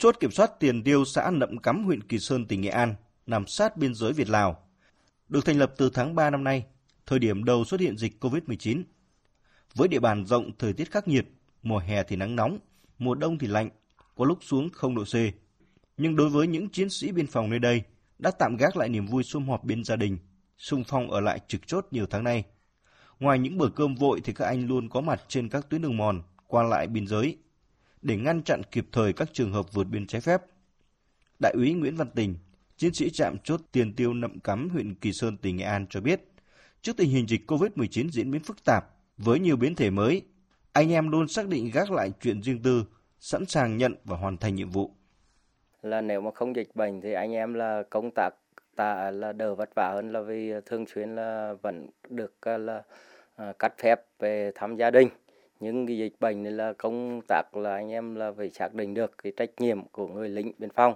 Chốt kiểm soát tiền tiêu xã Nậm Cắm huyện Kỳ Sơn tỉnh Nghệ An nằm sát biên giới Việt Lào. Được thành lập từ tháng 3 năm nay, thời điểm đầu xuất hiện dịch COVID-19. Với địa bàn rộng, thời tiết khắc nghiệt, mùa hè thì nắng nóng, mùa đông thì lạnh, có lúc xuống 0 độ C. Nhưng đối với những chiến sĩ biên phòng nơi đây, đã tạm gác lại niềm vui sum họp bên gia đình, sung phong ở lại trực chốt nhiều tháng nay. Ngoài những bữa cơm vội thì các anh luôn có mặt trên các tuyến đường mòn, qua lại biên giới, để ngăn chặn kịp thời các trường hợp vượt biên trái phép. Đại úy Nguyễn Văn Tình, chiến sĩ trạm chốt tiền tiêu nậm cắm huyện Kỳ Sơn, tỉnh Nghệ An cho biết, trước tình hình dịch COVID-19 diễn biến phức tạp với nhiều biến thể mới, anh em luôn xác định gác lại chuyện riêng tư, sẵn sàng nhận và hoàn thành nhiệm vụ. Là nếu mà không dịch bệnh thì anh em là công tác ta là đỡ vất vả hơn là vì thường xuyên là vẫn được à, là à, cắt phép về thăm gia đình nhưng cái dịch bệnh này là công tác là anh em là phải xác định được cái trách nhiệm của người lính biên phòng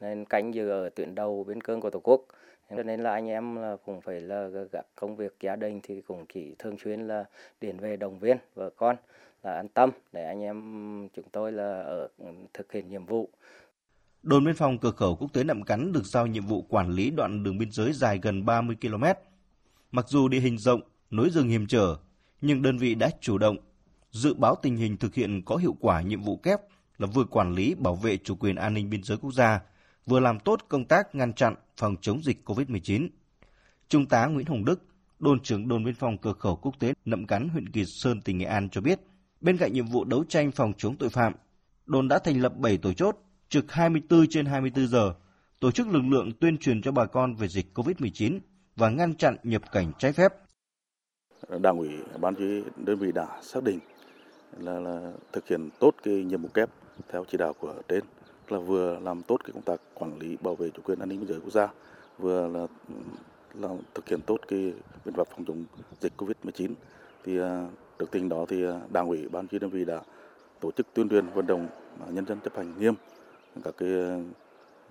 nên cánh giữ ở tuyến đầu biên cương của tổ quốc cho nên là anh em là cũng phải là các công việc gia đình thì cũng chỉ thường xuyên là điền về động viên vợ con là an tâm để anh em chúng tôi là ở ừ, thực hiện nhiệm vụ. Đồn biên phòng cửa khẩu quốc tế Nậm Cắn được giao nhiệm vụ quản lý đoạn đường biên giới dài gần 30 km. Mặc dù địa hình rộng, núi rừng hiểm trở, nhưng đơn vị đã chủ động dự báo tình hình thực hiện có hiệu quả nhiệm vụ kép là vừa quản lý bảo vệ chủ quyền an ninh biên giới quốc gia, vừa làm tốt công tác ngăn chặn phòng chống dịch COVID-19. Trung tá Nguyễn Hồng Đức, đồn trưởng đồn biên phòng cửa khẩu quốc tế Nậm Cắn huyện Kỳ Sơn tỉnh Nghệ An cho biết, bên cạnh nhiệm vụ đấu tranh phòng chống tội phạm, đồn đã thành lập 7 tổ chốt trực 24 trên 24 giờ, tổ chức lực lượng tuyên truyền cho bà con về dịch COVID-19 và ngăn chặn nhập cảnh trái phép. Đảng ủy ban chỉ đơn vị đã xác định là, là thực hiện tốt cái nhiệm vụ kép theo chỉ đạo của trên. Là vừa làm tốt cái công tác quản lý bảo vệ chủ quyền an ninh biên giới quốc gia vừa là làm thực hiện tốt cái biện pháp phòng chống dịch Covid-19 thì à, được tình đó thì à, đảng ủy ban chỉ đơn vị đã tổ chức tuyên truyền vận động nhân dân chấp hành nghiêm các cái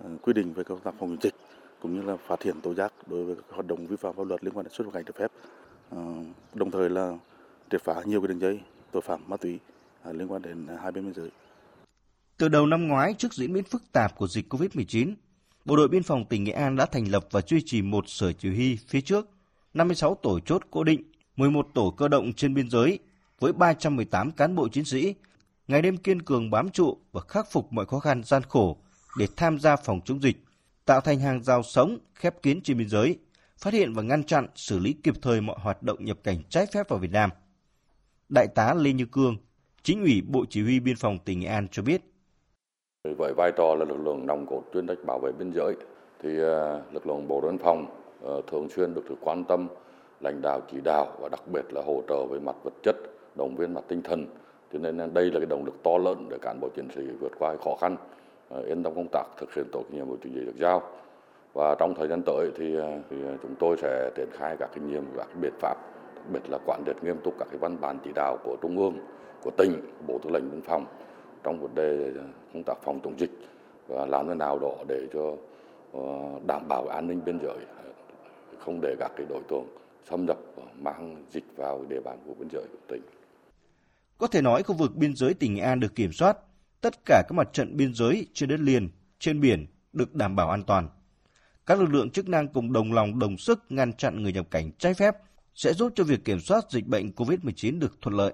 à, quy định về công tác phòng chống dịch cũng như là phát hiện tố giác đối với các hoạt động vi phạm pháp luật liên quan đến xuất nhập cảnh trái phép. Ờ, đồng thời là triệt phá nhiều cái đường dây tội phạm ma túy à, liên quan đến à, hai bên biên giới từ đầu năm ngoái, trước diễn biến phức tạp của dịch COVID-19, Bộ đội Biên phòng tỉnh Nghệ An đã thành lập và duy trì một sở chỉ huy phía trước, 56 tổ chốt cố định, 11 tổ cơ động trên biên giới với 318 cán bộ chiến sĩ, ngày đêm kiên cường bám trụ và khắc phục mọi khó khăn gian khổ để tham gia phòng chống dịch, tạo thành hàng rào sống khép kín trên biên giới, phát hiện và ngăn chặn, xử lý kịp thời mọi hoạt động nhập cảnh trái phép vào Việt Nam. Đại tá Lê Như Cương, chính ủy Bộ Chỉ huy Biên phòng tỉnh Nghệ An cho biết, với vai trò là lực lượng nòng cốt chuyên trách bảo vệ biên giới thì ờ, lực lượng bộ đội biên phòng ờ, thường xuyên được sự quan tâm lãnh đạo chỉ đạo và đặc biệt là hỗ trợ về mặt vật chất động viên mặt tinh thần. Cho nên đây là cái động lực to lớn để cán bộ chiến sĩ vượt qua khó khăn ờ, yên tâm công tác thực hiện tốt nhiệm vụ chính trị được giao. Và trong thời gian tới thì, thì chúng tôi sẽ triển khai các kinh nghiệm các biện pháp biệt là quản triệt nghiêm túc các cái văn bản chỉ đạo của trung ương của tỉnh bộ tư lệnh biên phòng trong vấn đề công tác phòng chống dịch và làm thế nào đó để cho ờ, đảm bảo an ninh biên giới không để các cái đối tượng xâm nhập mang dịch vào địa bàn của biên giới của tỉnh. Có thể nói khu vực biên giới tỉnh Nghệ An được kiểm soát, tất cả các mặt trận biên giới trên đất liền, trên biển được đảm bảo an toàn. Các lực lượng chức năng cùng đồng lòng đồng sức ngăn chặn người nhập cảnh trái phép sẽ giúp cho việc kiểm soát dịch bệnh COVID-19 được thuận lợi.